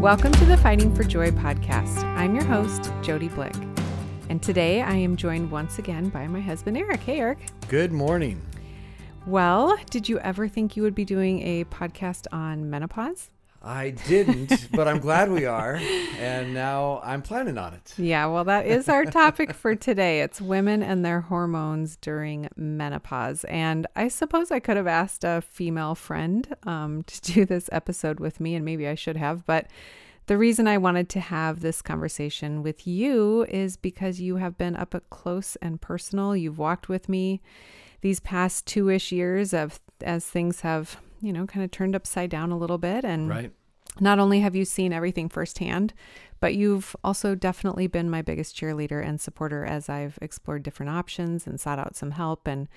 Welcome to the Fighting for Joy podcast. I'm your host, Jody Blick. And today I am joined once again by my husband, Eric. Hey, Eric. Good morning. Well, did you ever think you would be doing a podcast on menopause? I didn't, but I'm glad we are. And now I'm planning on it. Yeah, well, that is our topic for today. It's women and their hormones during menopause. And I suppose I could have asked a female friend um, to do this episode with me, and maybe I should have. But the reason I wanted to have this conversation with you is because you have been up close and personal. You've walked with me these past two ish years of as things have you know, kind of turned upside down a little bit. And right. not only have you seen everything firsthand, but you've also definitely been my biggest cheerleader and supporter as I've explored different options and sought out some help and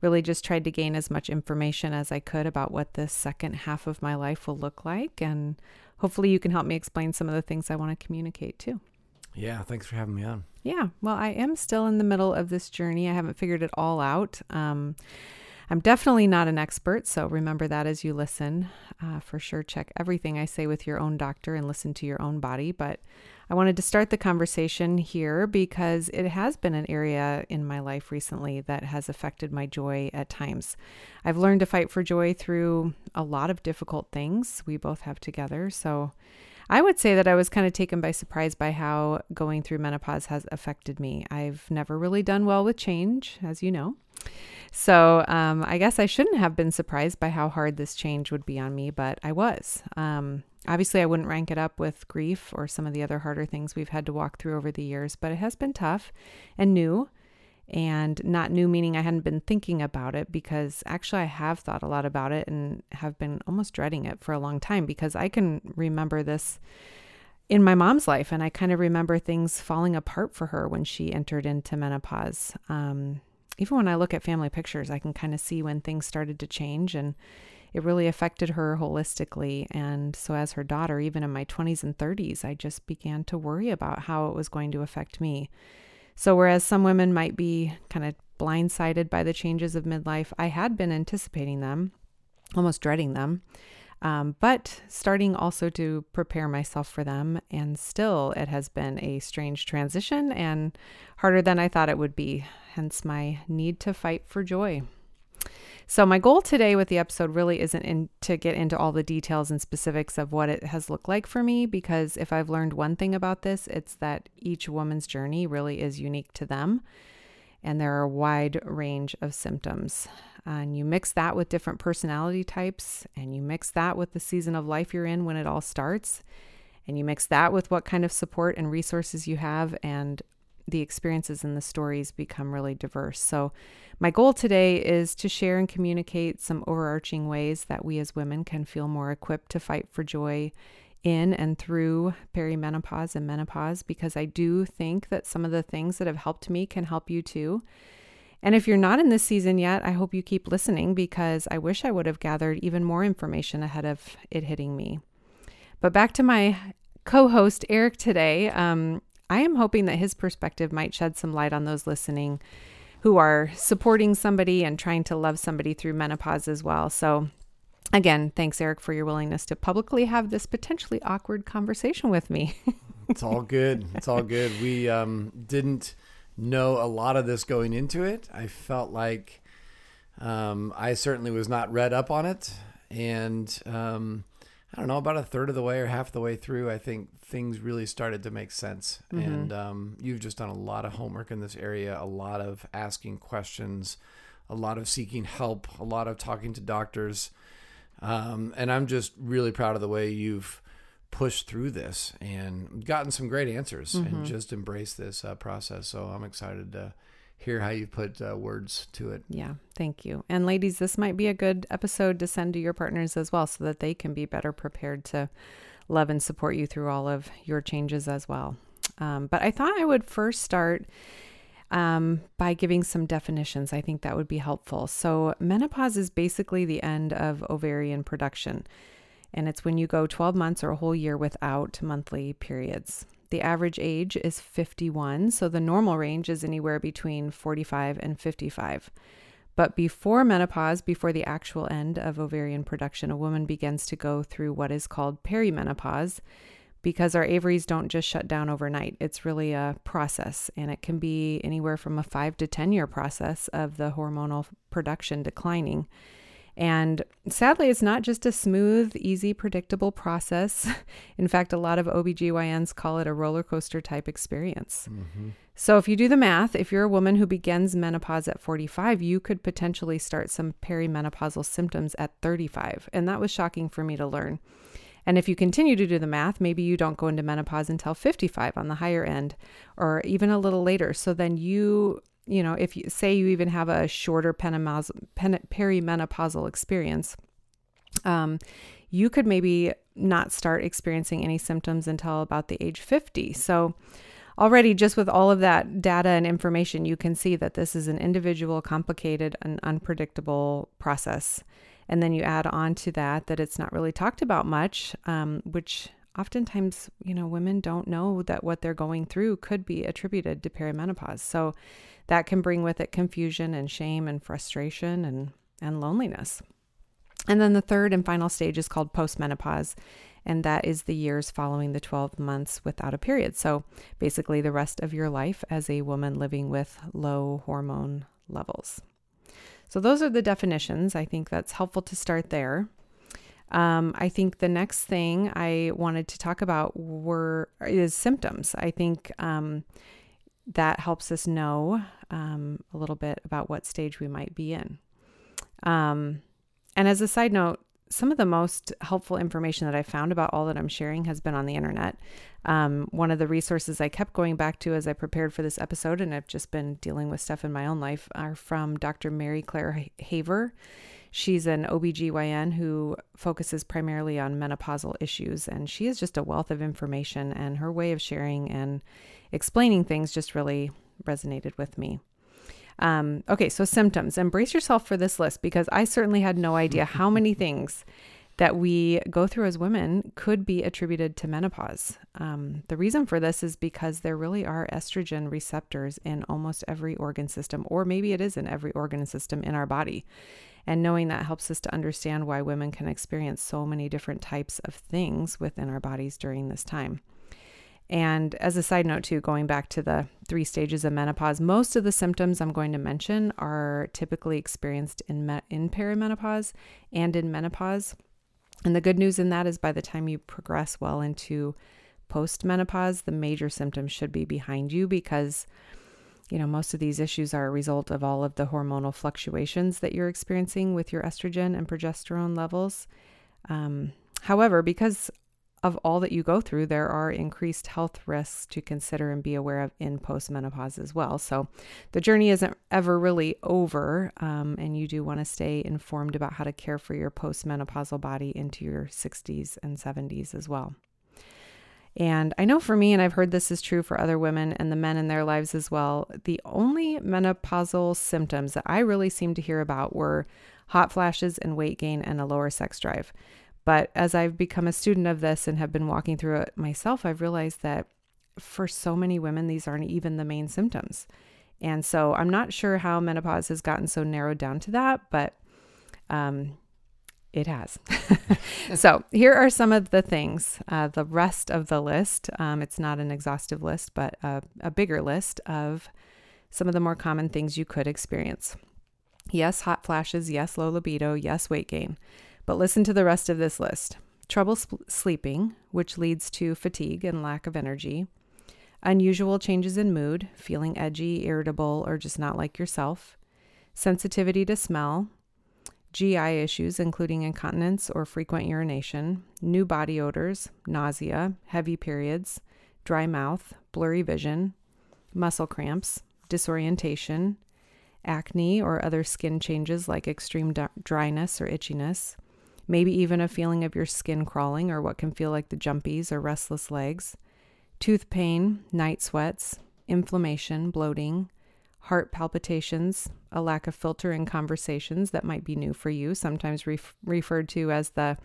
really just tried to gain as much information as I could about what this second half of my life will look like. And hopefully you can help me explain some of the things I want to communicate too. Yeah, thanks for having me on. Yeah, well, I am still in the middle of this journey. I haven't figured it all out. Um, I'm definitely not an expert, so remember that as you listen. Uh, for sure, check everything I say with your own doctor and listen to your own body. But I wanted to start the conversation here because it has been an area in my life recently that has affected my joy at times. I've learned to fight for joy through a lot of difficult things we both have together. So I would say that I was kind of taken by surprise by how going through menopause has affected me. I've never really done well with change, as you know. So um, I guess I shouldn't have been surprised by how hard this change would be on me, but I was. Um, obviously, I wouldn't rank it up with grief or some of the other harder things we've had to walk through over the years, but it has been tough and new. And not new meaning I hadn't been thinking about it because actually I have thought a lot about it and have been almost dreading it for a long time because I can remember this in my mom's life and I kind of remember things falling apart for her when she entered into menopause. Um, even when I look at family pictures, I can kind of see when things started to change and it really affected her holistically. And so, as her daughter, even in my 20s and 30s, I just began to worry about how it was going to affect me. So, whereas some women might be kind of blindsided by the changes of midlife, I had been anticipating them, almost dreading them. Um, but starting also to prepare myself for them. And still, it has been a strange transition and harder than I thought it would be hence my need to fight for joy. So, my goal today with the episode really isn't in, to get into all the details and specifics of what it has looked like for me, because if I've learned one thing about this, it's that each woman's journey really is unique to them. And there are a wide range of symptoms. And you mix that with different personality types, and you mix that with the season of life you're in when it all starts, and you mix that with what kind of support and resources you have, and the experiences and the stories become really diverse. So, my goal today is to share and communicate some overarching ways that we as women can feel more equipped to fight for joy in and through perimenopause and menopause, because I do think that some of the things that have helped me can help you too. And if you're not in this season yet, I hope you keep listening because I wish I would have gathered even more information ahead of it hitting me. But back to my co host, Eric, today. Um, I am hoping that his perspective might shed some light on those listening who are supporting somebody and trying to love somebody through menopause as well. So, again, thanks, Eric, for your willingness to publicly have this potentially awkward conversation with me. it's all good. It's all good. We um, didn't know a lot of this going into it. I felt like um, I certainly was not read up on it. And um, I don't know, about a third of the way or half the way through, I think things really started to make sense. Mm-hmm. And um, you've just done a lot of homework in this area, a lot of asking questions, a lot of seeking help, a lot of talking to doctors. Um, and I'm just really proud of the way you've pushed through this and gotten some great answers mm-hmm. and just embraced this uh, process. So I'm excited to hear how you put uh, words to it. Yeah, thank you. And ladies, this might be a good episode to send to your partners as well so that they can be better prepared to love and support you through all of your changes as well. Um, but I thought I would first start um, by giving some definitions. I think that would be helpful. So, menopause is basically the end of ovarian production, and it's when you go 12 months or a whole year without monthly periods. The average age is 51, so the normal range is anywhere between 45 and 55. But before menopause, before the actual end of ovarian production, a woman begins to go through what is called perimenopause, because our ovaries don't just shut down overnight. It's really a process, and it can be anywhere from a five to 10 year process of the hormonal production declining. And sadly, it's not just a smooth, easy, predictable process. In fact, a lot of OBGYNs call it a roller coaster type experience. Mm-hmm. So, if you do the math, if you're a woman who begins menopause at 45, you could potentially start some perimenopausal symptoms at 35. And that was shocking for me to learn. And if you continue to do the math, maybe you don't go into menopause until 55 on the higher end or even a little later. So then you you know, if you say you even have a shorter perimenopausal experience, um, you could maybe not start experiencing any symptoms until about the age 50. So, already just with all of that data and information, you can see that this is an individual, complicated, and unpredictable process. And then you add on to that that it's not really talked about much, um, which oftentimes, you know, women don't know that what they're going through could be attributed to perimenopause. So, that can bring with it confusion and shame and frustration and, and loneliness. And then the third and final stage is called postmenopause, and that is the years following the 12 months without a period. So basically, the rest of your life as a woman living with low hormone levels. So, those are the definitions. I think that's helpful to start there. Um, I think the next thing I wanted to talk about were is symptoms. I think um, that helps us know um, a little bit about what stage we might be in. Um, and as a side note, some of the most helpful information that I found about all that I'm sharing has been on the internet. Um, one of the resources I kept going back to as I prepared for this episode, and I've just been dealing with stuff in my own life, are from Dr. Mary Claire Haver. She's an OBGYN who focuses primarily on menopausal issues, and she is just a wealth of information, and her way of sharing and explaining things just really resonated with me. Um, okay, so symptoms. Embrace yourself for this list because I certainly had no idea how many things that we go through as women could be attributed to menopause. Um, the reason for this is because there really are estrogen receptors in almost every organ system, or maybe it is in every organ system in our body. And knowing that helps us to understand why women can experience so many different types of things within our bodies during this time. And as a side note, too, going back to the three stages of menopause, most of the symptoms I'm going to mention are typically experienced in, me- in perimenopause and in menopause. And the good news in that is by the time you progress well into postmenopause, the major symptoms should be behind you because, you know, most of these issues are a result of all of the hormonal fluctuations that you're experiencing with your estrogen and progesterone levels. Um, however, because of all that you go through, there are increased health risks to consider and be aware of in postmenopause as well. So the journey isn't ever really over, um, and you do want to stay informed about how to care for your postmenopausal body into your 60s and 70s as well. And I know for me, and I've heard this is true for other women and the men in their lives as well, the only menopausal symptoms that I really seem to hear about were hot flashes and weight gain and a lower sex drive. But as I've become a student of this and have been walking through it myself, I've realized that for so many women, these aren't even the main symptoms. And so I'm not sure how menopause has gotten so narrowed down to that, but um, it has. so here are some of the things. Uh, the rest of the list, um, it's not an exhaustive list, but a, a bigger list of some of the more common things you could experience. Yes, hot flashes. Yes, low libido. Yes, weight gain. But listen to the rest of this list. Trouble sp- sleeping, which leads to fatigue and lack of energy, unusual changes in mood, feeling edgy, irritable, or just not like yourself, sensitivity to smell, GI issues, including incontinence or frequent urination, new body odors, nausea, heavy periods, dry mouth, blurry vision, muscle cramps, disorientation, acne or other skin changes like extreme d- dryness or itchiness, maybe even a feeling of your skin crawling or what can feel like the jumpies or restless legs, tooth pain, night sweats, inflammation, bloating, heart palpitations, a lack of filter in conversations that might be new for you, sometimes ref- referred to as the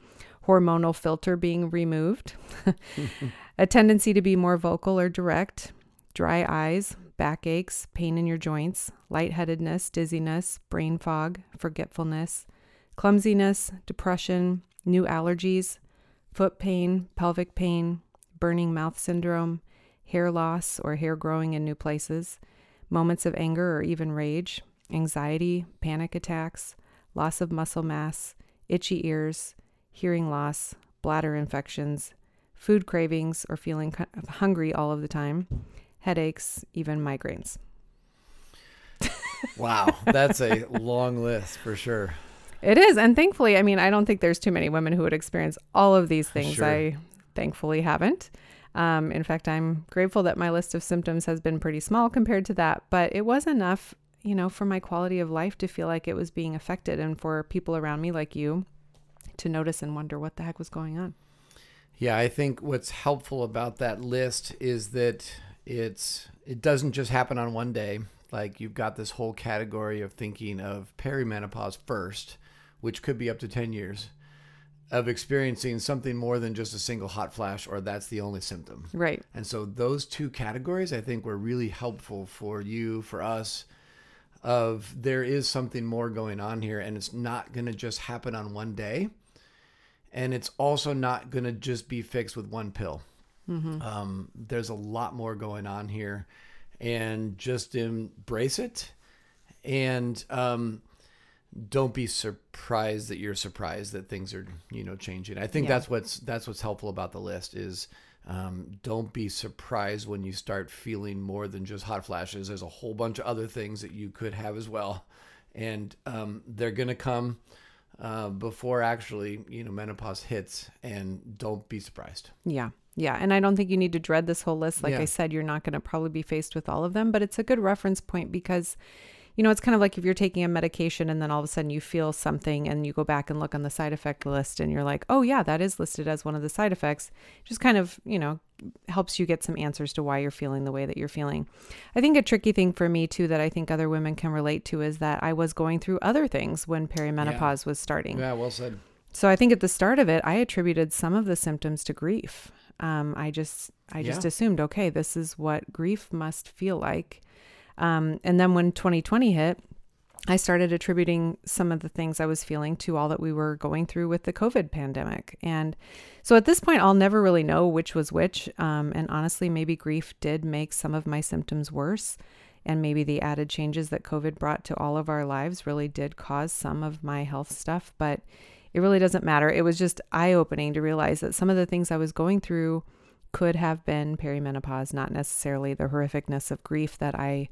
hormonal filter being removed, a tendency to be more vocal or direct, dry eyes, backaches, pain in your joints, lightheadedness, dizziness, brain fog, forgetfulness clumsiness, depression, new allergies, foot pain, pelvic pain, burning mouth syndrome, hair loss or hair growing in new places, moments of anger or even rage, anxiety, panic attacks, loss of muscle mass, itchy ears, hearing loss, bladder infections, food cravings or feeling hungry all of the time, headaches, even migraines. wow, that's a long list for sure. It is. And thankfully, I mean, I don't think there's too many women who would experience all of these things. Sure. I thankfully haven't. Um, in fact, I'm grateful that my list of symptoms has been pretty small compared to that, but it was enough, you know, for my quality of life to feel like it was being affected and for people around me like you to notice and wonder what the heck was going on. Yeah, I think what's helpful about that list is that it's it doesn't just happen on one day. Like you've got this whole category of thinking of perimenopause first, which could be up to 10 years of experiencing something more than just a single hot flash or that's the only symptom. Right. And so those two categories I think were really helpful for you, for us of there is something more going on here and it's not going to just happen on one day. And it's also not going to just be fixed with one pill. Mm-hmm. Um, there's a lot more going on here and just embrace it. And um, don't be surprised that you're surprised that things are you know changing. I think yeah. that's what's that's what's helpful about the list is um, don't be surprised when you start feeling more than just hot flashes. There's a whole bunch of other things that you could have as well. And um, they're going to come uh, before actually you know menopause hits and don't be surprised. Yeah. Yeah. And i don't think you need to dread this whole list. Like yeah. i said you're not going to probably be faced with all of them but it's a good reference point because you know, it's kind of like if you're taking a medication and then all of a sudden you feel something and you go back and look on the side effect list and you're like, oh, yeah, that is listed as one of the side effects. Just kind of, you know, helps you get some answers to why you're feeling the way that you're feeling. I think a tricky thing for me, too, that I think other women can relate to is that I was going through other things when perimenopause yeah. was starting. Yeah, well said. So I think at the start of it, I attributed some of the symptoms to grief. Um, I just, I just yeah. assumed, okay, this is what grief must feel like. Um, and then when 2020 hit, I started attributing some of the things I was feeling to all that we were going through with the COVID pandemic. And so at this point, I'll never really know which was which. Um, and honestly, maybe grief did make some of my symptoms worse. And maybe the added changes that COVID brought to all of our lives really did cause some of my health stuff. But it really doesn't matter. It was just eye opening to realize that some of the things I was going through could have been perimenopause, not necessarily the horrificness of grief that I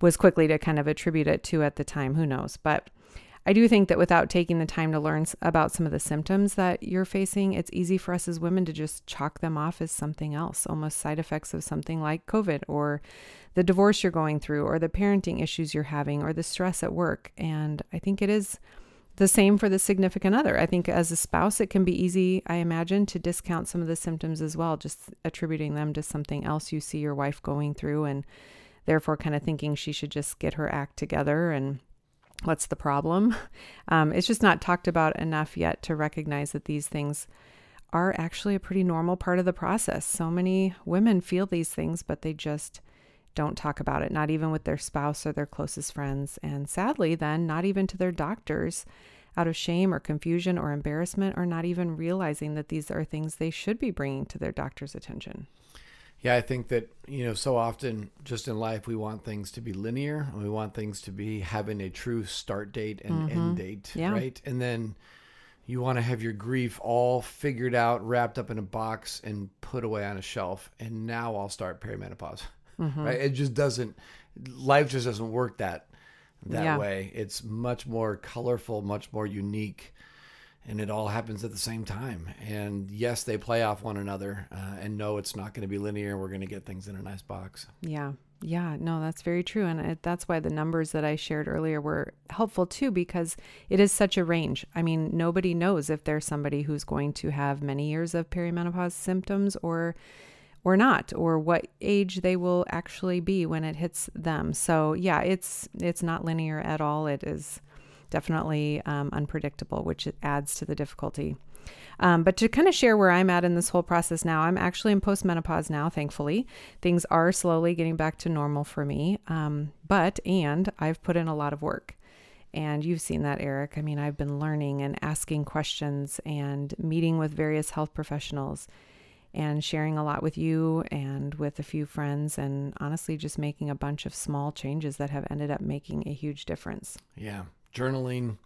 was quickly to kind of attribute it to at the time. Who knows? But I do think that without taking the time to learn about some of the symptoms that you're facing, it's easy for us as women to just chalk them off as something else, almost side effects of something like COVID or the divorce you're going through or the parenting issues you're having or the stress at work. And I think it is the same for the significant other. I think as a spouse, it can be easy, I imagine, to discount some of the symptoms as well, just attributing them to something else you see your wife going through and therefore kind of thinking she should just get her act together and what's the problem. Um, it's just not talked about enough yet to recognize that these things are actually a pretty normal part of the process. So many women feel these things, but they just don't talk about it, not even with their spouse or their closest friends. And sadly, then, not even to their doctors out of shame or confusion or embarrassment, or not even realizing that these are things they should be bringing to their doctor's attention. Yeah, I think that, you know, so often just in life, we want things to be linear. and We want things to be having a true start date and mm-hmm. end date, yeah. right? And then you want to have your grief all figured out, wrapped up in a box, and put away on a shelf. And now I'll start perimenopause mm-hmm. right? It just doesn't. Life just doesn't work that that yeah. way. It's much more colorful, much more unique, and it all happens at the same time. And yes, they play off one another. Uh, and no, it's not going to be linear. We're going to get things in a nice box. Yeah. Yeah, no, that's very true. And it, that's why the numbers that I shared earlier were helpful too, because it is such a range. I mean, nobody knows if there's somebody who's going to have many years of perimenopause symptoms or or not or what age they will actually be when it hits them. So yeah it's it's not linear at all. It is definitely um, unpredictable which adds to the difficulty. Um, but to kind of share where i'm at in this whole process now i'm actually in postmenopause now thankfully. Things are slowly getting back to normal for me um, but and i've put in a lot of work. And you've seen that, Eric. I mean, I've been learning and asking questions and meeting with various health professionals and sharing a lot with you and with a few friends, and honestly, just making a bunch of small changes that have ended up making a huge difference. Yeah. Journaling,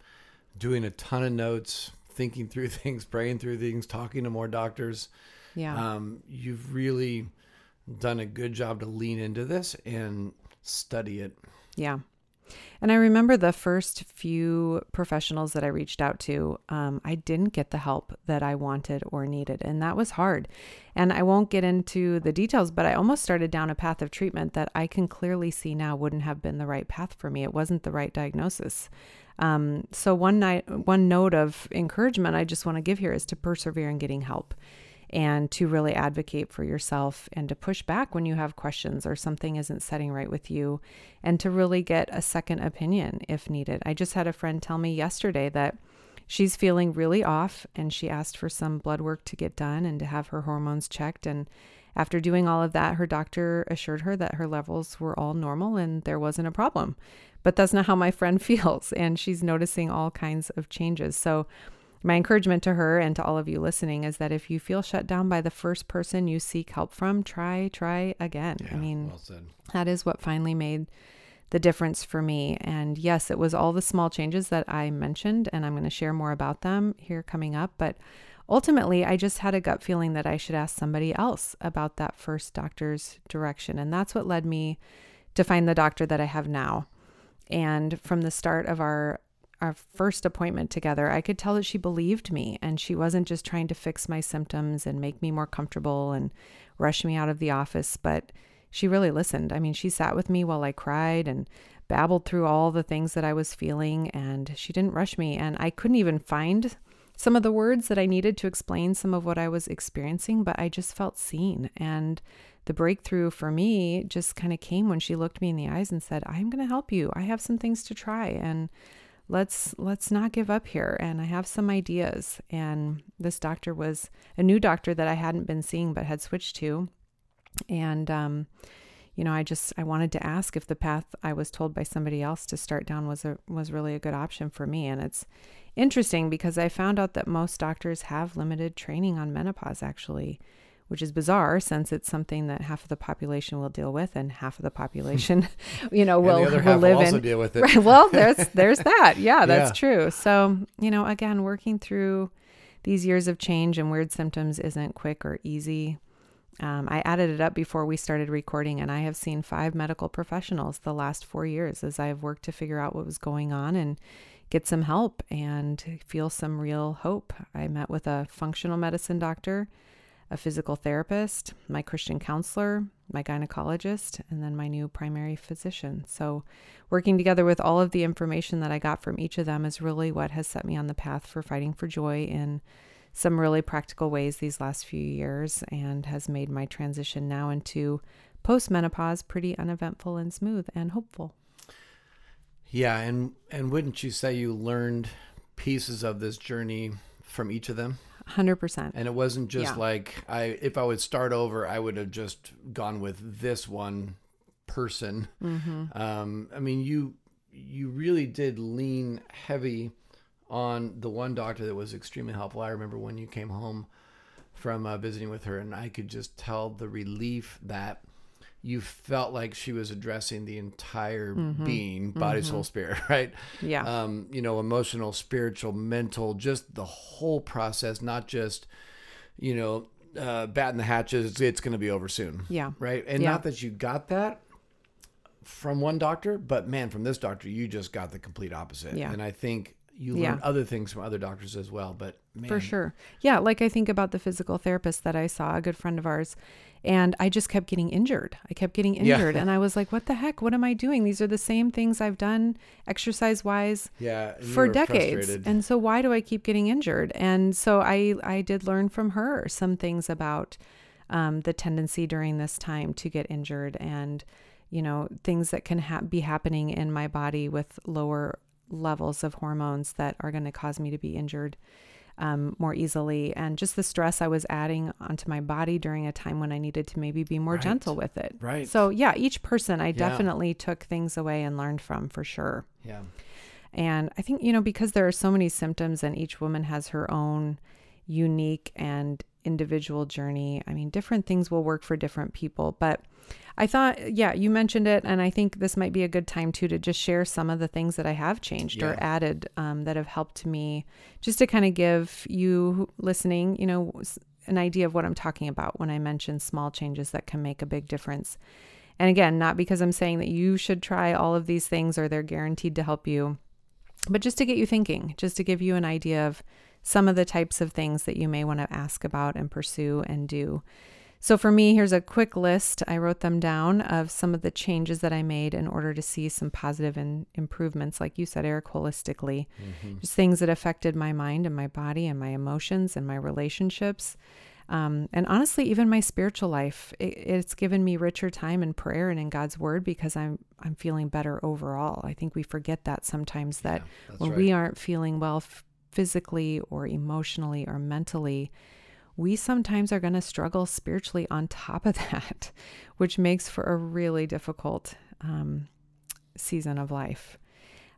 doing a ton of notes, thinking through things, praying through things, talking to more doctors. Yeah. Um, you've really done a good job to lean into this and study it. Yeah. And I remember the first few professionals that I reached out to, um, I didn't get the help that I wanted or needed. And that was hard. And I won't get into the details, but I almost started down a path of treatment that I can clearly see now wouldn't have been the right path for me. It wasn't the right diagnosis. Um, so one night, one note of encouragement I just want to give here is to persevere in getting help and to really advocate for yourself and to push back when you have questions or something isn't setting right with you and to really get a second opinion if needed. I just had a friend tell me yesterday that she's feeling really off and she asked for some blood work to get done and to have her hormones checked and after doing all of that her doctor assured her that her levels were all normal and there wasn't a problem. But that's not how my friend feels and she's noticing all kinds of changes. So my encouragement to her and to all of you listening is that if you feel shut down by the first person you seek help from, try, try again. Yeah, I mean, well that is what finally made the difference for me. And yes, it was all the small changes that I mentioned, and I'm going to share more about them here coming up. But ultimately, I just had a gut feeling that I should ask somebody else about that first doctor's direction. And that's what led me to find the doctor that I have now. And from the start of our our first appointment together, I could tell that she believed me and she wasn't just trying to fix my symptoms and make me more comfortable and rush me out of the office, but she really listened. I mean, she sat with me while I cried and babbled through all the things that I was feeling and she didn't rush me and I couldn't even find some of the words that I needed to explain some of what I was experiencing, but I just felt seen and the breakthrough for me just kind of came when she looked me in the eyes and said, "I'm going to help you. I have some things to try." And let's let's not give up here. And i have some ideas. And this doctor was a new doctor that i hadn't been seeing but had switched to. And um, you know i just i wanted to ask if the path i was told by somebody else to start down was a was really a good option for me. And it's interesting because i found out that most doctors have limited training on menopause actually which is bizarre since it's something that half of the population will deal with and half of the population, you know, will, will live will in. deal with it. Right. Well, there's there's that. Yeah, that's yeah. true. So, you know, again, working through these years of change and weird symptoms isn't quick or easy. Um, I added it up before we started recording, and I have seen five medical professionals the last four years as I have worked to figure out what was going on and get some help and feel some real hope. I met with a functional medicine doctor a physical therapist, my Christian counselor, my gynecologist, and then my new primary physician. So, working together with all of the information that I got from each of them is really what has set me on the path for fighting for joy in some really practical ways these last few years and has made my transition now into postmenopause pretty uneventful and smooth and hopeful. Yeah, and and wouldn't you say you learned pieces of this journey from each of them? Hundred percent. And it wasn't just yeah. like I. If I would start over, I would have just gone with this one person. Mm-hmm. Um, I mean, you you really did lean heavy on the one doctor that was extremely helpful. I remember when you came home from uh, visiting with her, and I could just tell the relief that you felt like she was addressing the entire mm-hmm. being, body, mm-hmm. soul, spirit, right? Yeah. Um, you know, emotional, spiritual, mental, just the whole process, not just, you know, uh, batting the hatches, it's going to be over soon. Yeah. Right. And yeah. not that you got that from one doctor, but man, from this doctor, you just got the complete opposite. Yeah. And I think you learn yeah. other things from other doctors as well. But man. for sure, yeah. Like I think about the physical therapist that I saw, a good friend of ours, and I just kept getting injured. I kept getting injured, yeah. and I was like, "What the heck? What am I doing? These are the same things I've done exercise wise, yeah, for decades. And so why do I keep getting injured?" And so I I did learn from her some things about um, the tendency during this time to get injured and you know things that can ha- be happening in my body with lower levels of hormones that are going to cause me to be injured um, more easily. And just the stress I was adding onto my body during a time when I needed to maybe be more right. gentle with it. Right. So, yeah, each person I yeah. definitely took things away and learned from for sure. Yeah. And I think, you know, because there are so many symptoms and each woman has her own unique and individual journey. I mean, different things will work for different people, but I thought, yeah, you mentioned it, and I think this might be a good time too to just share some of the things that I have changed yeah. or added um, that have helped me, just to kind of give you listening, you know, an idea of what I'm talking about when I mention small changes that can make a big difference. And again, not because I'm saying that you should try all of these things or they're guaranteed to help you, but just to get you thinking, just to give you an idea of some of the types of things that you may want to ask about and pursue and do. So, for me, here's a quick list. I wrote them down of some of the changes that I made in order to see some positive and improvements, like you said, Eric, holistically. Mm-hmm. Just things that affected my mind and my body and my emotions and my relationships. Um, and honestly, even my spiritual life, it, it's given me richer time in prayer and in God's word because I'm I'm feeling better overall. I think we forget that sometimes that yeah, when right. we aren't feeling well f- physically or emotionally or mentally, we sometimes are going to struggle spiritually on top of that, which makes for a really difficult um, season of life.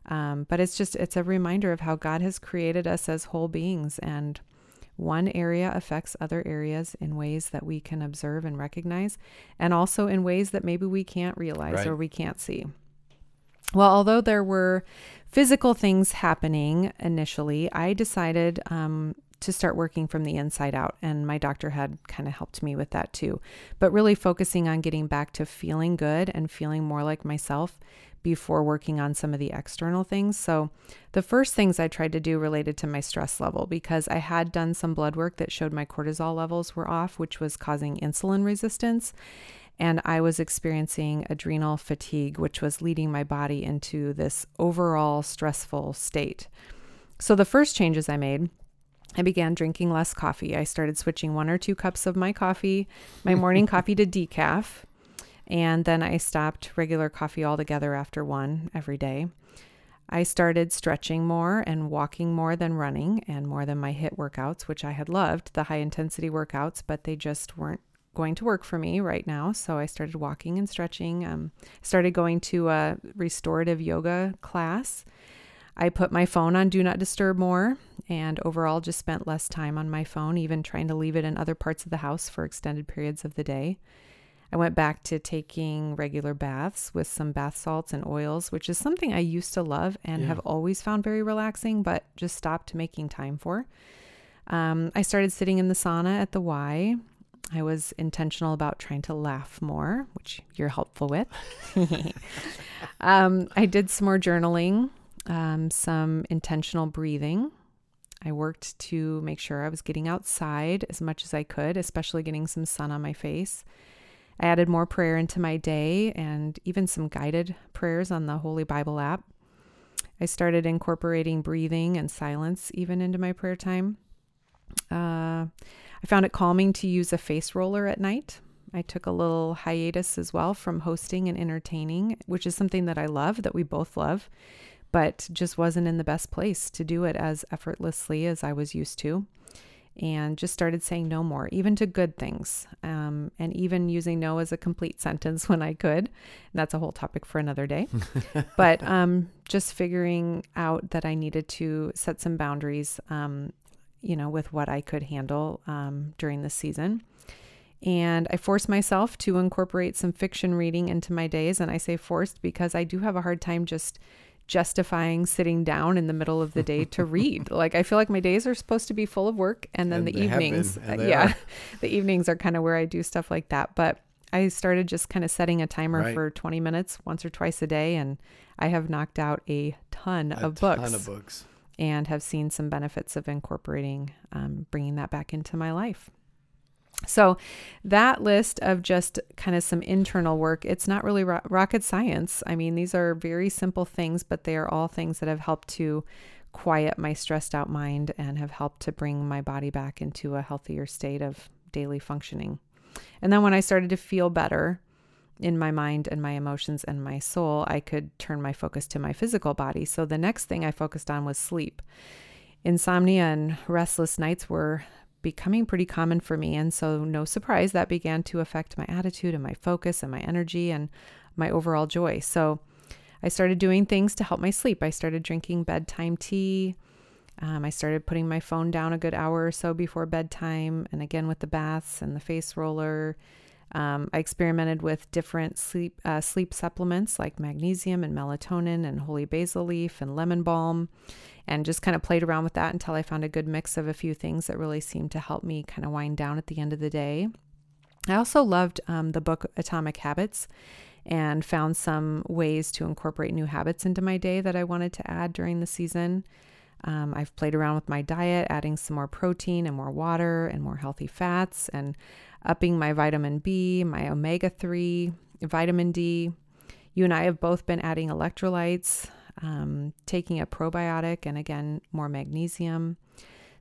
Um, but it's just it's a reminder of how God has created us as whole beings and one area affects other areas in ways that we can observe and recognize, and also in ways that maybe we can't realize right. or we can't see. Well, although there were physical things happening initially, I decided um, to start working from the inside out. And my doctor had kind of helped me with that too. But really focusing on getting back to feeling good and feeling more like myself before working on some of the external things. So, the first things I tried to do related to my stress level because I had done some blood work that showed my cortisol levels were off, which was causing insulin resistance. And I was experiencing adrenal fatigue, which was leading my body into this overall stressful state. So, the first changes I made I began drinking less coffee. I started switching one or two cups of my coffee, my morning coffee to decaf. And then I stopped regular coffee altogether after one every day. I started stretching more and walking more than running and more than my HIIT workouts, which I had loved, the high intensity workouts, but they just weren't going to work for me right now. So I started walking and stretching. Um, started going to a restorative yoga class. I put my phone on do not disturb more and overall just spent less time on my phone, even trying to leave it in other parts of the house for extended periods of the day. I went back to taking regular baths with some bath salts and oils, which is something I used to love and yeah. have always found very relaxing, but just stopped making time for. Um, I started sitting in the sauna at the Y. I was intentional about trying to laugh more, which you're helpful with. um, I did some more journaling, um, some intentional breathing. I worked to make sure I was getting outside as much as I could, especially getting some sun on my face. I added more prayer into my day and even some guided prayers on the Holy Bible app. I started incorporating breathing and silence even into my prayer time. Uh, I found it calming to use a face roller at night. I took a little hiatus as well from hosting and entertaining, which is something that I love, that we both love, but just wasn't in the best place to do it as effortlessly as I was used to and just started saying no more, even to good things, um, and even using no as a complete sentence when I could. And that's a whole topic for another day. but um, just figuring out that I needed to set some boundaries, um, you know, with what I could handle um, during the season. And I forced myself to incorporate some fiction reading into my days. And I say forced because I do have a hard time just justifying sitting down in the middle of the day to read. like I feel like my days are supposed to be full of work and then and the evenings yeah, the evenings are kind of where I do stuff like that. But I started just kind of setting a timer right. for 20 minutes once or twice a day and I have knocked out a ton a of books. ton of books. And have seen some benefits of incorporating, um, bringing that back into my life. So, that list of just kind of some internal work, it's not really ro- rocket science. I mean, these are very simple things, but they are all things that have helped to quiet my stressed out mind and have helped to bring my body back into a healthier state of daily functioning. And then when I started to feel better in my mind and my emotions and my soul, I could turn my focus to my physical body. So, the next thing I focused on was sleep. Insomnia and restless nights were becoming pretty common for me. And so, no surprise, that began to affect my attitude and my focus and my energy and my overall joy. So, I started doing things to help my sleep. I started drinking bedtime tea. Um, I started putting my phone down a good hour or so before bedtime, and again with the baths and the face roller. Um, I experimented with different sleep uh, sleep supplements like magnesium and melatonin and holy basil leaf and lemon balm, and just kind of played around with that until I found a good mix of a few things that really seemed to help me kind of wind down at the end of the day. I also loved um, the book Atomic Habits and found some ways to incorporate new habits into my day that I wanted to add during the season. Um, I've played around with my diet, adding some more protein and more water and more healthy fats, and upping my vitamin B, my omega 3, vitamin D. You and I have both been adding electrolytes, um, taking a probiotic, and again, more magnesium.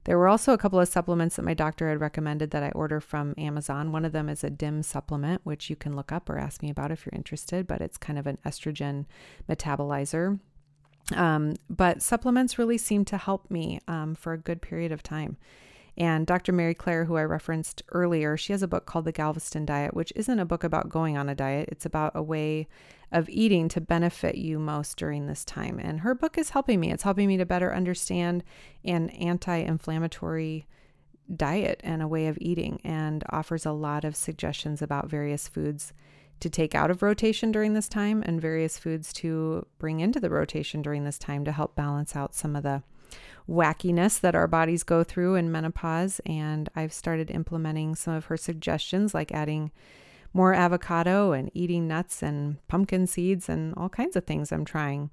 There were also a couple of supplements that my doctor had recommended that I order from Amazon. One of them is a DIM supplement, which you can look up or ask me about if you're interested, but it's kind of an estrogen metabolizer. Um, but supplements really seem to help me um, for a good period of time. And Dr. Mary Claire, who I referenced earlier, she has a book called The Galveston Diet, which isn't a book about going on a diet. It's about a way of eating to benefit you most during this time. And her book is helping me. It's helping me to better understand an anti inflammatory diet and a way of eating, and offers a lot of suggestions about various foods to take out of rotation during this time and various foods to bring into the rotation during this time to help balance out some of the wackiness that our bodies go through in menopause. And I've started implementing some of her suggestions, like adding more avocado and eating nuts and pumpkin seeds and all kinds of things I'm trying.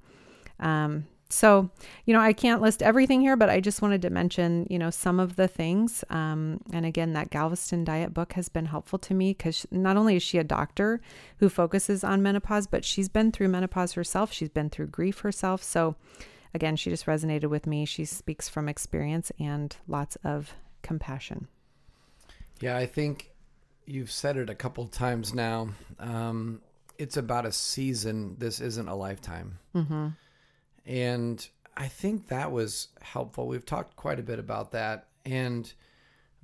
Um, so, you know, I can't list everything here, but I just wanted to mention, you know, some of the things. Um, and again, that Galveston diet book has been helpful to me because not only is she a doctor who focuses on menopause, but she's been through menopause herself. She's been through grief herself. So, again, she just resonated with me. She speaks from experience and lots of compassion. Yeah, I think you've said it a couple times now. Um, it's about a season. This isn't a lifetime. Mm-hmm. And I think that was helpful. We've talked quite a bit about that. And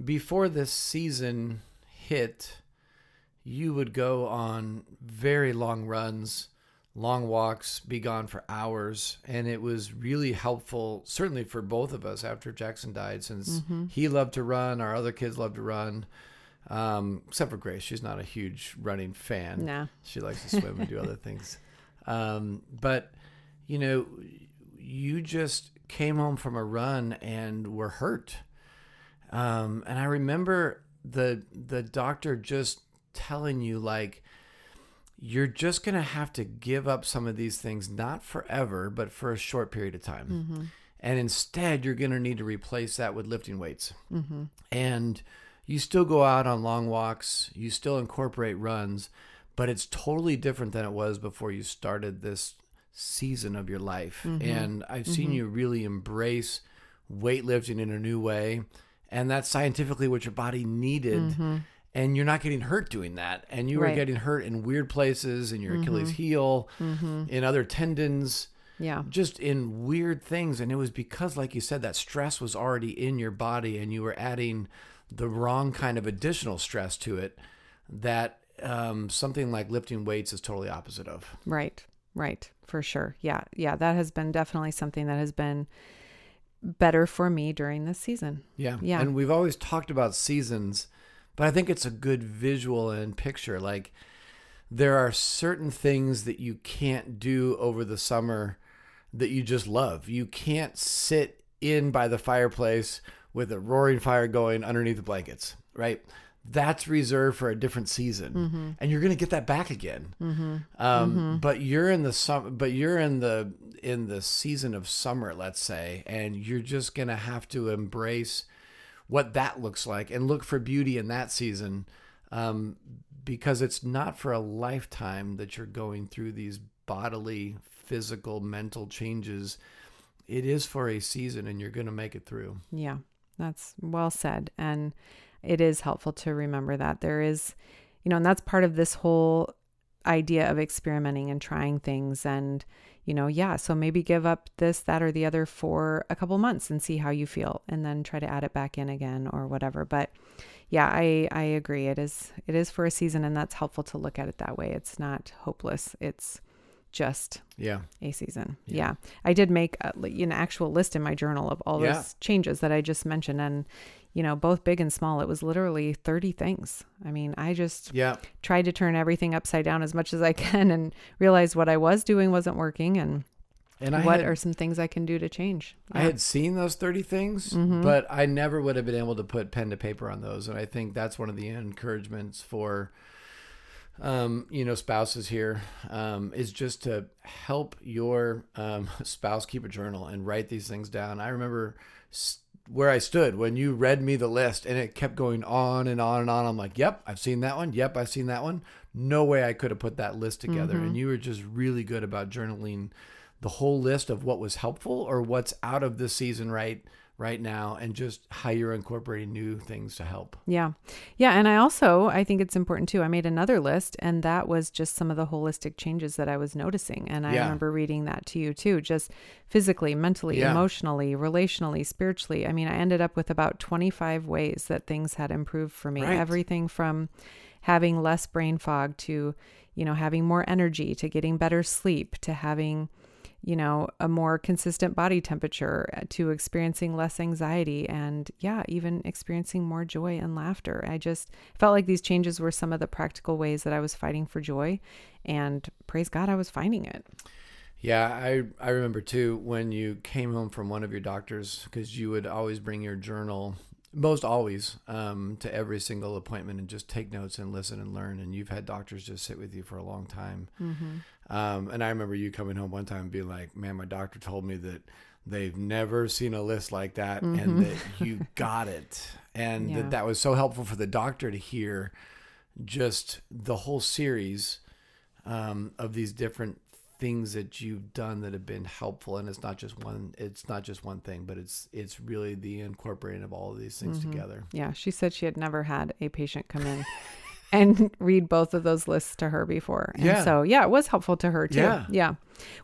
before this season hit, you would go on very long runs, long walks, be gone for hours. And it was really helpful, certainly for both of us after Jackson died, since Mm-hmm. he loved to run, our other kids loved to run. Um, except for Grace, she's not a huge running fan. No. She likes to swim and do other things. Um, but you know, you just came home from a run and were hurt. Um, and I remember the the doctor just telling you like you're just going to have to give up some of these things not forever but for a short period of time. Mm-hmm. And instead you're going to need to replace that with lifting weights. Mm-hmm. And you still go out on long walks, you still incorporate runs, but it's totally different than it was before you started this season of your life. Mm-hmm. And I've seen you really embrace weightlifting in a new way. And that's scientifically what your body needed. And you're not getting hurt doing that. And you were Mm-hmm. Right. Mm-hmm. getting hurt in weird places in your Achilles heel, in other tendons Yeah. just in weird things and it was because like you said that stress was already in your body and you were adding the wrong kind of additional stress to it that um, something like lifting weights is totally opposite of Right. Right. For sure. Yeah. Yeah. That has been definitely something that has been better for me during this season. yeah Yeah. and we've always talked about seasons but i think it's a good visual and picture. Like there are certain things that you can't do over the summer that you just love. You can't sit in by the fireplace with a roaring fire going underneath the blankets right? That's reserved for a different season. Mm-hmm. And you're going to get that back again. Mm-hmm. Um, mm-hmm. but you're in the sum but you're in the in the season of summer let's say and you're just going to have to embrace what that looks like and look for beauty in that season um, because it's not for a lifetime that you're going through these bodily physical mental changes it is for a season and you're going to make it through Yeah. That's well said. And it is helpful to remember that there is, you know, and that's part of this whole idea of experimenting and trying things. And, you know, yeah, so maybe give up this, that, or the other for a couple months and see how you feel and then try to add it back in again or whatever. But yeah, I, I agree. It is, it is for a season and that's helpful to look at it that way. It's not hopeless. It's just Yeah. a season. Yeah. Yeah. I did make a, an actual list in my journal of all Yeah. those changes that I just mentioned. And, you know, both big and small, it was literally 30 things. I mean, I just Yeah. tried to turn everything upside down as much as I can and realize what I was doing wasn't working and And I what had, are some things I can do to change. I had seen those 30 things, Mhm. but I never would have been able to put pen to paper on those. And I think that's one of the encouragements for, um, you know, spouses here, um, is just to help your um, spouse keep a journal and write these things down. I remember s- where I stood when you read me the list and it kept going on and on and on. I'm like, yep, I've seen that one. Yep, I've seen that one. No way I could have put that list together. Mhm. And you were just really good about journaling the whole list of what was helpful or what's out of this season right right now and just how you're incorporating new things to help. Yeah. Yeah. And I also, I think it's important too. I made another list and that was just some of the holistic changes that I was noticing. And I Yeah. remember reading that to you too, just physically, mentally, Yeah. emotionally, relationally, spiritually. I mean, I ended up with about 25 ways that things had improved for me. Right. Everything from having less brain fog to, you know, having more energy to getting better sleep to having you know, a more consistent body temperature uh, to experiencing less anxiety and yeah, even experiencing more joy and laughter. I just felt like these changes were some of the practical ways that I was fighting for joy and praise God I was finding it. Yeah, I I remember too when you came home from one of your doctors because you would always bring your journal, most always, um, to every single appointment and just take notes and listen and learn. And you've had doctors just sit with you for a long time. Mm-hmm. Um, and I remember you coming home one time and being like, "Man, my doctor told me that they've never seen a list like that, Mhm. and that you got it, and Yeah. that that was so helpful for the doctor to hear." Just the whole series um, of these different things that you've done that have been helpful, and it's not just one. It's not just one thing, but it's it's really the incorporating of all of these things Mhm. together. Yeah, she said she had never had a patient come in and read both of those lists to her before. And Yeah. so, yeah, it was helpful to her too. Yeah. Yeah.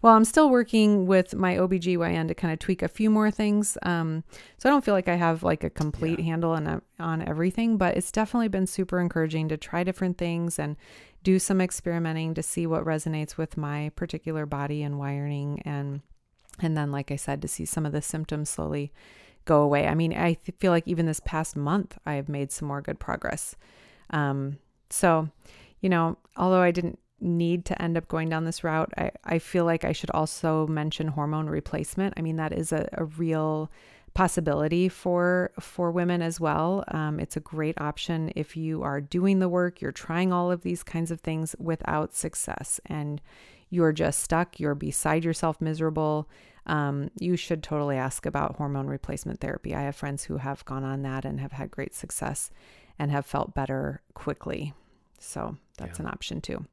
Well, I'm still working with my OBGYN to kind of tweak a few more things. Um, so I don't feel like I have like a complete Yeah. handle on, on everything, but it's definitely been super encouraging to try different things and do some experimenting to see what resonates with my particular body and wiring and and then like I said to see some of the symptoms slowly go away. I mean, I th- feel like even this past month I have made some more good progress. Um, so, you know, although I didn't need to end up going down this route, I, I feel like I should also mention hormone replacement. I mean, that is a, a real possibility for for women as well. Um, it's a great option if you are doing the work, you're trying all of these kinds of things without success, and you're just stuck, you're beside yourself, miserable. Um, you should totally ask about hormone replacement therapy. I have friends who have gone on that and have had great success and have felt better quickly. So that's Yeah. an option too.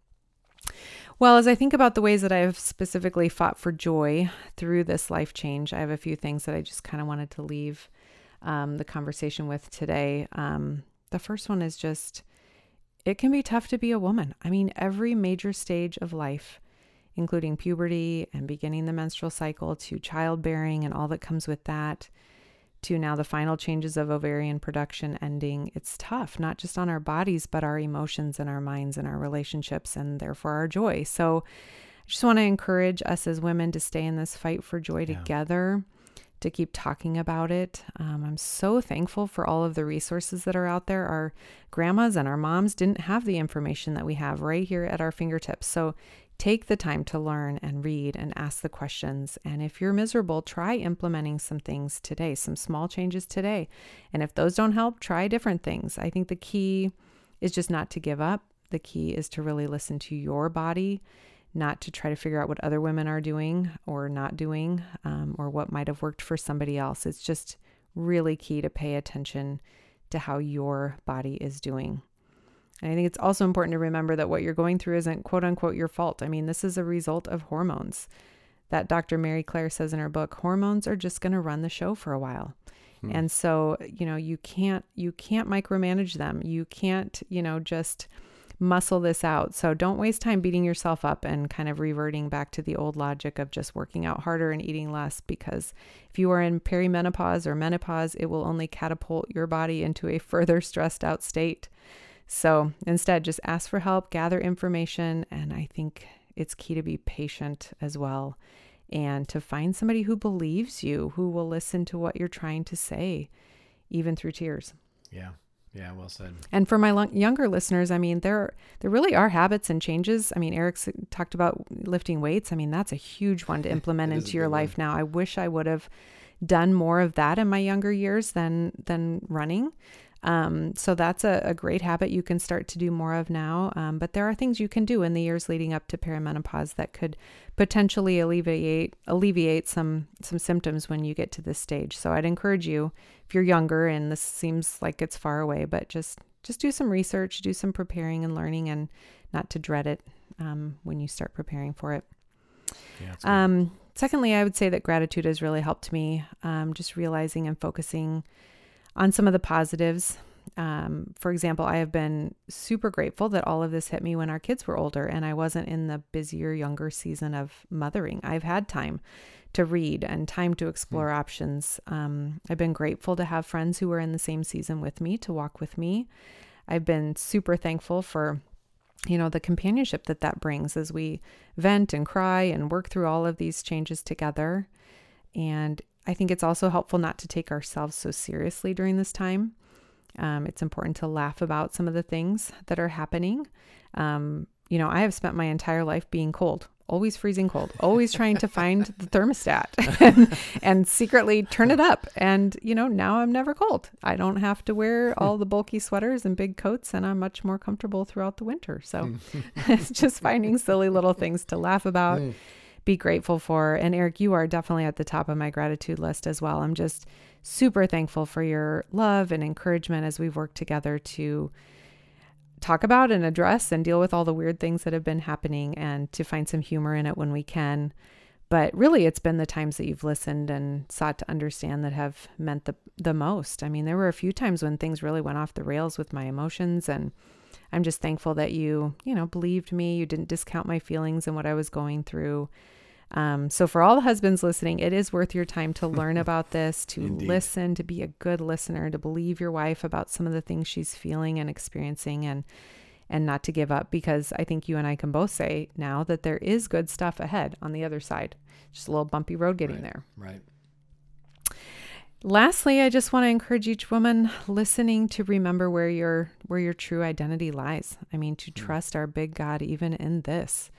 Well, as I think about the ways that I have specifically fought for joy through this life change, I have a few things that I just kind of wanted to leave um, the conversation with today. Um, the first one is just it can be tough to be a woman. I mean, every major stage of life, including puberty and beginning the menstrual cycle to childbearing and all that comes with that, to now the final changes of ovarian production ending, it's tough, not just on our bodies, but our emotions and our minds and our relationships and therefore our joy. So I just want to encourage us as women to stay in this fight for joy Yeah. together, to keep talking about it. Um, I'm so thankful for all of the resources that are out there. Our grandmas and our moms didn't have the information that we have right here at our fingertips. So take the time to learn and read and ask the questions. And if you're miserable, try implementing some things today, some small changes today. And if those don't help, try different things. I think the key is just not to give up. The key is to really listen to your body, not to try to figure out what other women are doing or not doing, um, or what might have worked for somebody else. It's just really key to pay attention to how your body is doing. And I think it's also important to remember that what you're going through isn't quote unquote your fault. I mean, this is a result of hormones. That Dr. Mary Claire says in her book, hormones are just going to run the show for a while. Hmm. And so, you know, you can't you can't micromanage them. You can't, you know, just muscle this out. So don't waste time beating yourself up and kind of reverting back to the old logic of just working out harder and eating less because if you are in perimenopause or menopause, it will only catapult your body into a further stressed out state. So instead, just ask for help, gather information, and I think it's key to be patient as well and to find somebody who believes you, who will listen to what you're trying to say, even through tears. Yeah. Yeah, well said. And for my lo- younger listeners, I mean, there there really are habits and changes. I mean, Eric's talked about lifting weights. I mean, that's a huge one to implement into your life one. now. I wish I would have done more of that in my younger years than than running. Um, so that's a, a, great habit you can start to do more of now. Um, but there are things you can do in the years leading up to perimenopause that could potentially alleviate alleviate some some symptoms when you get to this stage. So I'd encourage you if you're younger and this seems like it's far away, but just just do some research, do some preparing and learning, and not to dread it um, when you start preparing for it. Yeah, um, secondly, I would say that gratitude has really helped me. Um, just realizing and focusing on some of the positives. Um, for example, I have been super grateful that all of this hit me when our kids were older and I wasn't in the busier, younger season of mothering. I've had time to read and time to explore mm. options. Um, I've been grateful to have friends who were in the same season with me to walk with me. I've been super thankful for you know the companionship that that brings as we vent and cry and work through all of these changes together and I think it's also helpful not to take ourselves so seriously during this time. Um, it's important to laugh about some of the things that are happening. Um, you know, I have spent my entire life being cold, always freezing cold, always trying to find the thermostat and, and, secretly turn it up. And, you know, now I'm never cold. I don't have to wear all the bulky sweaters and big coats, and I'm much more comfortable throughout the winter. So it's just finding silly little things to laugh about be grateful for. And Eric, you are definitely at the top of my gratitude list as well. I'm just super thankful for your love and encouragement as we've worked together to talk about and address and deal with all the weird things that have been happening and to find some humor in it when we can. But really, it's been the times that you've listened and sought to understand that have meant the, the most. I mean, there were a few times when things really went off the rails with my emotions and I'm just thankful that you, you know, believed me. You didn't discount my feelings and what I was going through. Um, so, for all the husbands listening, it is worth your time to learn about this, to Indeed. listen, to be a good listener, to believe your wife about some of the things she's feeling and experiencing, and and not to give up. Because I think you and I can both say now that there is good stuff ahead on the other side. Just a little bumpy road getting right, there. Right. Lastly, I just want to encourage each woman listening to remember where your where your true identity lies. I mean, to mm. trust our big God even in this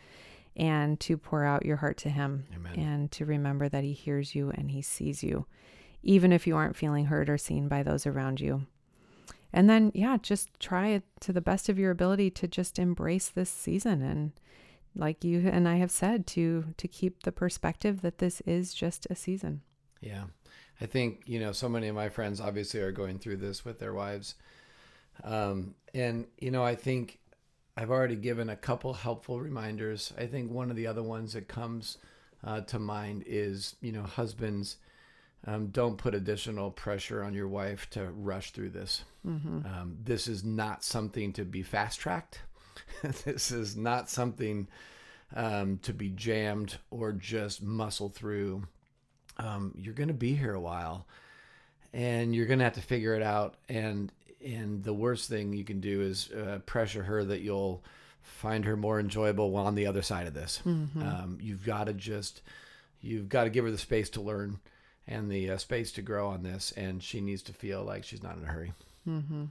and to pour out your heart to Him Amen. and to remember that He hears you and He sees you, even if you aren't feeling heard or seen by those around you. And then, yeah, just try it to the best of your ability to just embrace this season and like you and I have said to to keep the perspective that this is just a season. Yeah. I think, you know, so many of my friends obviously are going through this with their wives. Um, and you know, I think I've already given a couple helpful reminders. I think one of the other ones that comes uh, to mind is, you know, husbands, um, don't put additional pressure on your wife to rush through this. Mm-hmm. Um, this is not something to be fast tracked. this is not something um, to be jammed or just muscle through. Um, you're going to be here a while and you're going to have to figure it out. And and the worst thing you can do is uh, pressure her that you'll find her more enjoyable while on the other side of this. Mm-hmm. Um, you've got to just you've got to give her the space to learn and the uh, space to grow on this, and she needs to feel like she's not in a hurry. Mm-hmm.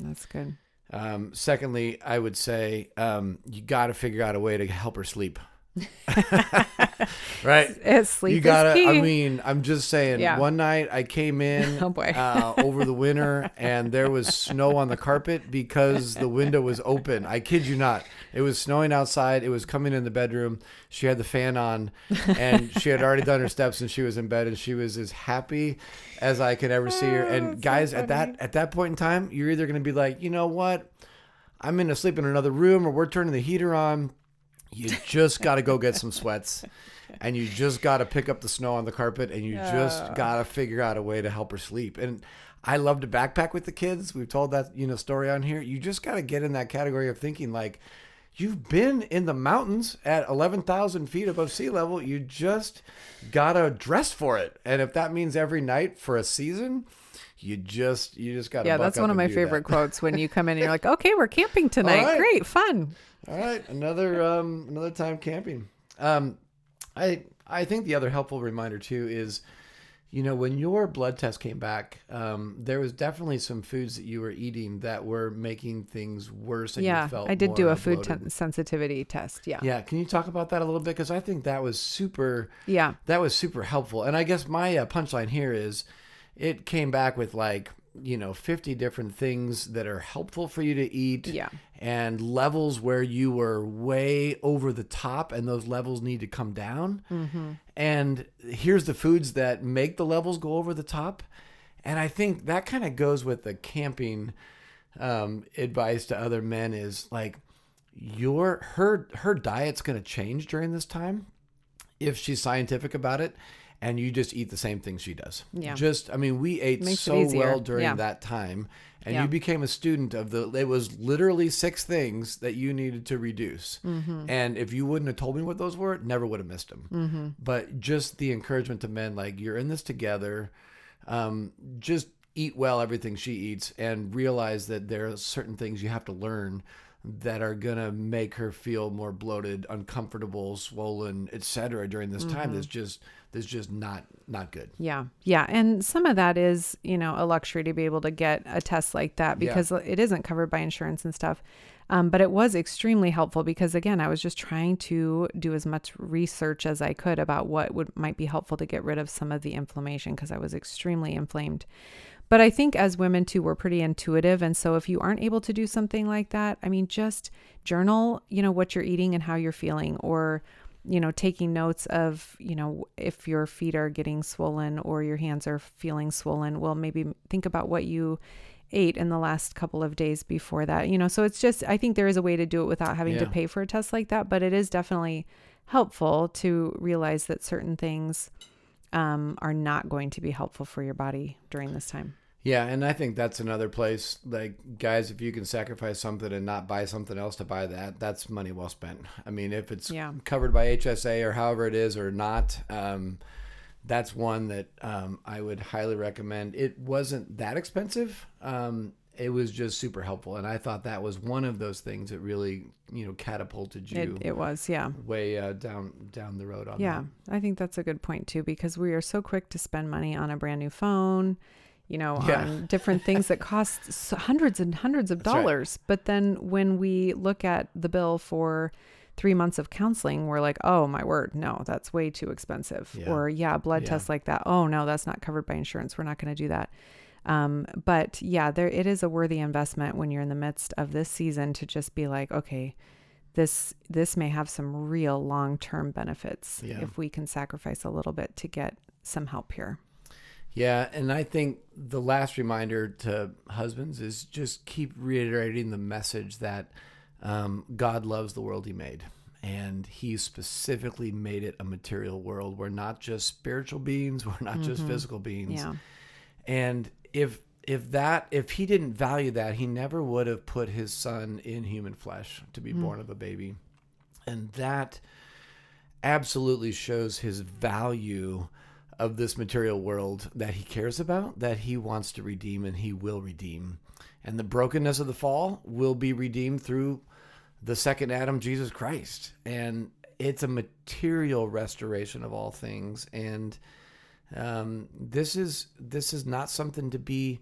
That's good. Um, secondly, I would say um, you got to figure out a way to help her sleep. right? It's sleep you gotta. I mean, I'm just saying. Yeah. One night I came in oh boy. uh, over the winter, and there was snow on the carpet because the window was open. I kid you not. It was snowing outside. It was coming in the bedroom. She had the fan on, and she had already done her steps, and she was in bed, and she was as happy as I could ever see her. And oh, guys, so at that at that point in time, you're either gonna be like, you know what, I'm gonna sleep in another room, or we're turning the heater on you just got to go get some sweats and you just got to pick up the snow on the carpet and you yeah. just got to figure out a way to help her sleep. And I love to backpack with the kids. We've told that, you know, story on here. You just got to get in that category of thinking like you've been in the mountains at 11,000 feet above sea level. You just got to dress for it. And if that means every night for a season, you just you just got to Yeah, that's one of my favorite quotes when you come in and you're like, okay, we're camping tonight. right. Great, fun. All right, another um, another time camping. Um, I I think the other helpful reminder too is, you know, when your blood test came back, um, there was definitely some foods that you were eating that were making things worse. And yeah, you felt I did do a food sensitivity test. Yeah. Yeah, can you talk about that a little bit? Because I think that was super. Yeah. That was super helpful. And I guess my uh, punchline here is, it came back with like you know 50 different things that are helpful for you to eat Yeah. and levels where you were way over the top and those levels need to come down Mm-hmm. and here's the foods that make the levels go over the top and i think that kind of goes with the camping um, advice to other men is like your her her diet's going to change during this time if she's scientific about it and you just eat the same things she does Yeah. just i mean we ate Makes so well during Yeah. that time and Yeah. you became a student of the it was literally six things that you needed to reduce Mm-hmm. and if you wouldn't have told me what those were never would have missed them Mm-hmm. but just the encouragement to men like you're in this together um, just eat well everything she eats and realize that there are certain things you have to learn that are gonna make her feel more bloated uncomfortable swollen etc during this time that's just that's just not not good Yeah. Yeah. And some of that is, you know, a luxury to be able to get a test like that Yeah. because it isn't covered by insurance and stuff. Um, but it was extremely helpful because again, I was just trying to do as much research as I could about what would might be helpful to get rid of some of the inflammation because I was extremely inflamed. But I think as women too, we're pretty intuitive. And so if you aren't able to do something like that, I mean, just journal, you know, what you're eating and how you're feeling, or, you know, taking notes of, you know, if your feet are getting swollen or your hands are feeling swollen. Well, maybe think about what you ate in the last couple of days before that, you know. So it's just, I think there is a way to do it without having to pay for a test like that, but it is definitely helpful to realize that certain things um, are not going to be helpful for your body during this time. Yeah, and I think that's another place. Like, guys, if you can sacrifice something and not buy something else to buy that, that's money well spent. I mean, if it's Yeah. covered by HSA or however it is or not, um, that's one that um, I would highly recommend. It wasn't that expensive. Um, it was just super helpful, and I thought that was one of those things that really, you know, catapulted you It, it was, yeah. way uh, down down the road on Yeah, that. I think that's a good point too, because we are so quick to spend money on a brand new phone, you know, Yeah. on different things that cost hundreds and hundreds of That's right. dollars. But then when we look at the bill for three months of counseling, we're like, oh my word, no, that's way too expensive. Yeah. Or yeah, blood Yeah. tests like that. Oh no, that's not covered by insurance. We're not going to do that. Um, but yeah, there it is a worthy investment when you're in the midst of this season to just be like, okay, this this may have some real long-term benefits Yeah. if we can sacrifice a little bit to get some help here. Yeah, and I think the last reminder to husbands is just keep reiterating the message that um, God loves the world He made, and He specifically made it a material world. We're not just spiritual beings. We're not just physical beings. Yeah. And if if that if He didn't value that, He never would have put His Son in human flesh to be hmm. born of a baby, and that absolutely shows His value of this material world that he cares about, that he wants to redeem, and he will redeem. And the brokenness of the fall will be redeemed through the second Adam, Jesus Christ. And it's a material restoration of all things. And um, this is this is not something to be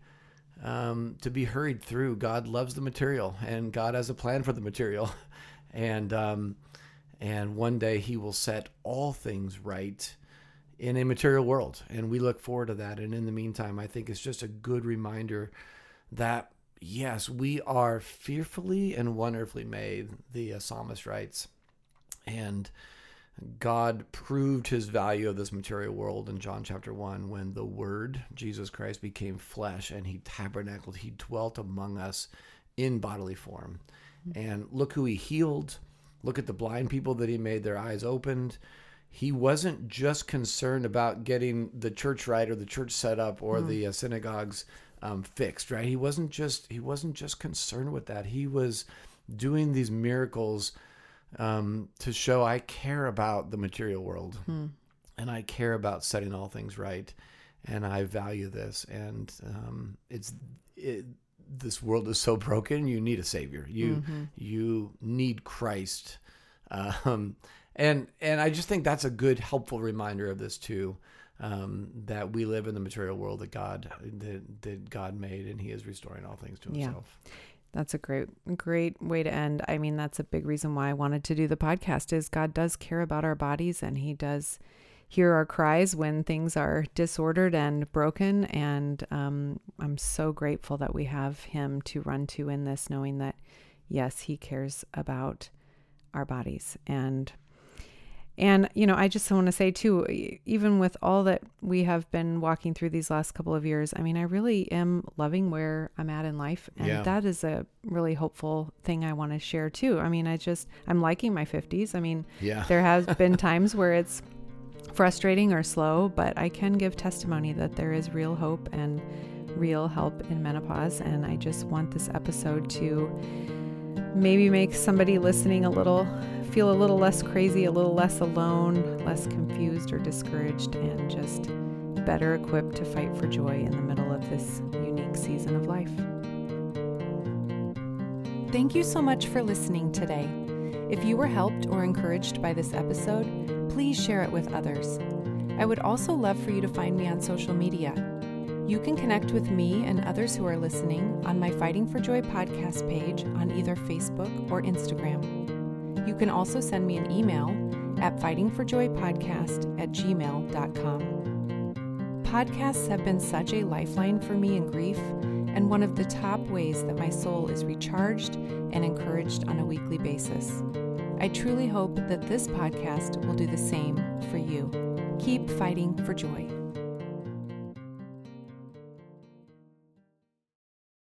um, to be hurried through. God loves the material, and God has a plan for the material, and um, and one day He will set all things right in a material world, and we look forward to that. And in the meantime, I think it's just a good reminder that yes, we are fearfully and wonderfully made. The uh, psalmist writes, and God proved his value of this material world in John chapter 1 when the Word, Jesus Christ, became flesh and he tabernacled, he dwelt among us in bodily form. And look who he healed. Look at the blind people that he made their eyes opened. He wasn't just concerned about getting the church right or the church set up or the uh, synagogues um, fixed, right? He wasn't just he wasn't just concerned with that. He was doing these miracles um, to show I care about the material world and I care about setting all things right. and I value this. And um, it's it, this world is so broken. You need a savior. You mm-hmm. you need Christ. Um, and and I just think that's a good, helpful reminder of this too. Um, that we live in the material world that God that, that God made, and He is restoring all things to Himself. Yeah. That's a great, great way to end. I mean, that's a big reason why I wanted to do the podcast. Is God does care about our bodies, and He does hear our cries when things are disordered and broken. And um, I'm so grateful that we have Him to run to in this, knowing that, yes, He cares about our bodies. And and, you know, I just want to say too, even with all that we have been walking through these last couple of years, I mean, I really am loving where I'm at in life. And yeah. that is a really hopeful thing I want to share too. I mean, I just, I'm liking my 50s. I mean, yeah. there has been times where it's frustrating or slow, but I can give testimony that there is real hope and real help in menopause. And I just want this episode to maybe make somebody listening a little feel a little less crazy, a little less alone, less confused or discouraged, and just better equipped to fight for joy in the middle of this unique season of life. Thank you so much for listening today. If you were helped or encouraged by this episode, please share it with others. I would also love for you to find me on social media. You can connect with me and others who are listening on my Fighting for Joy podcast page on either Facebook or Instagram. You can also send me an email at fightingforjoypodcast at gmail.com. Podcasts have been such a lifeline for me in grief and one of the top ways that my soul is recharged and encouraged on a weekly basis. I truly hope that this podcast will do the same for you. Keep fighting for joy.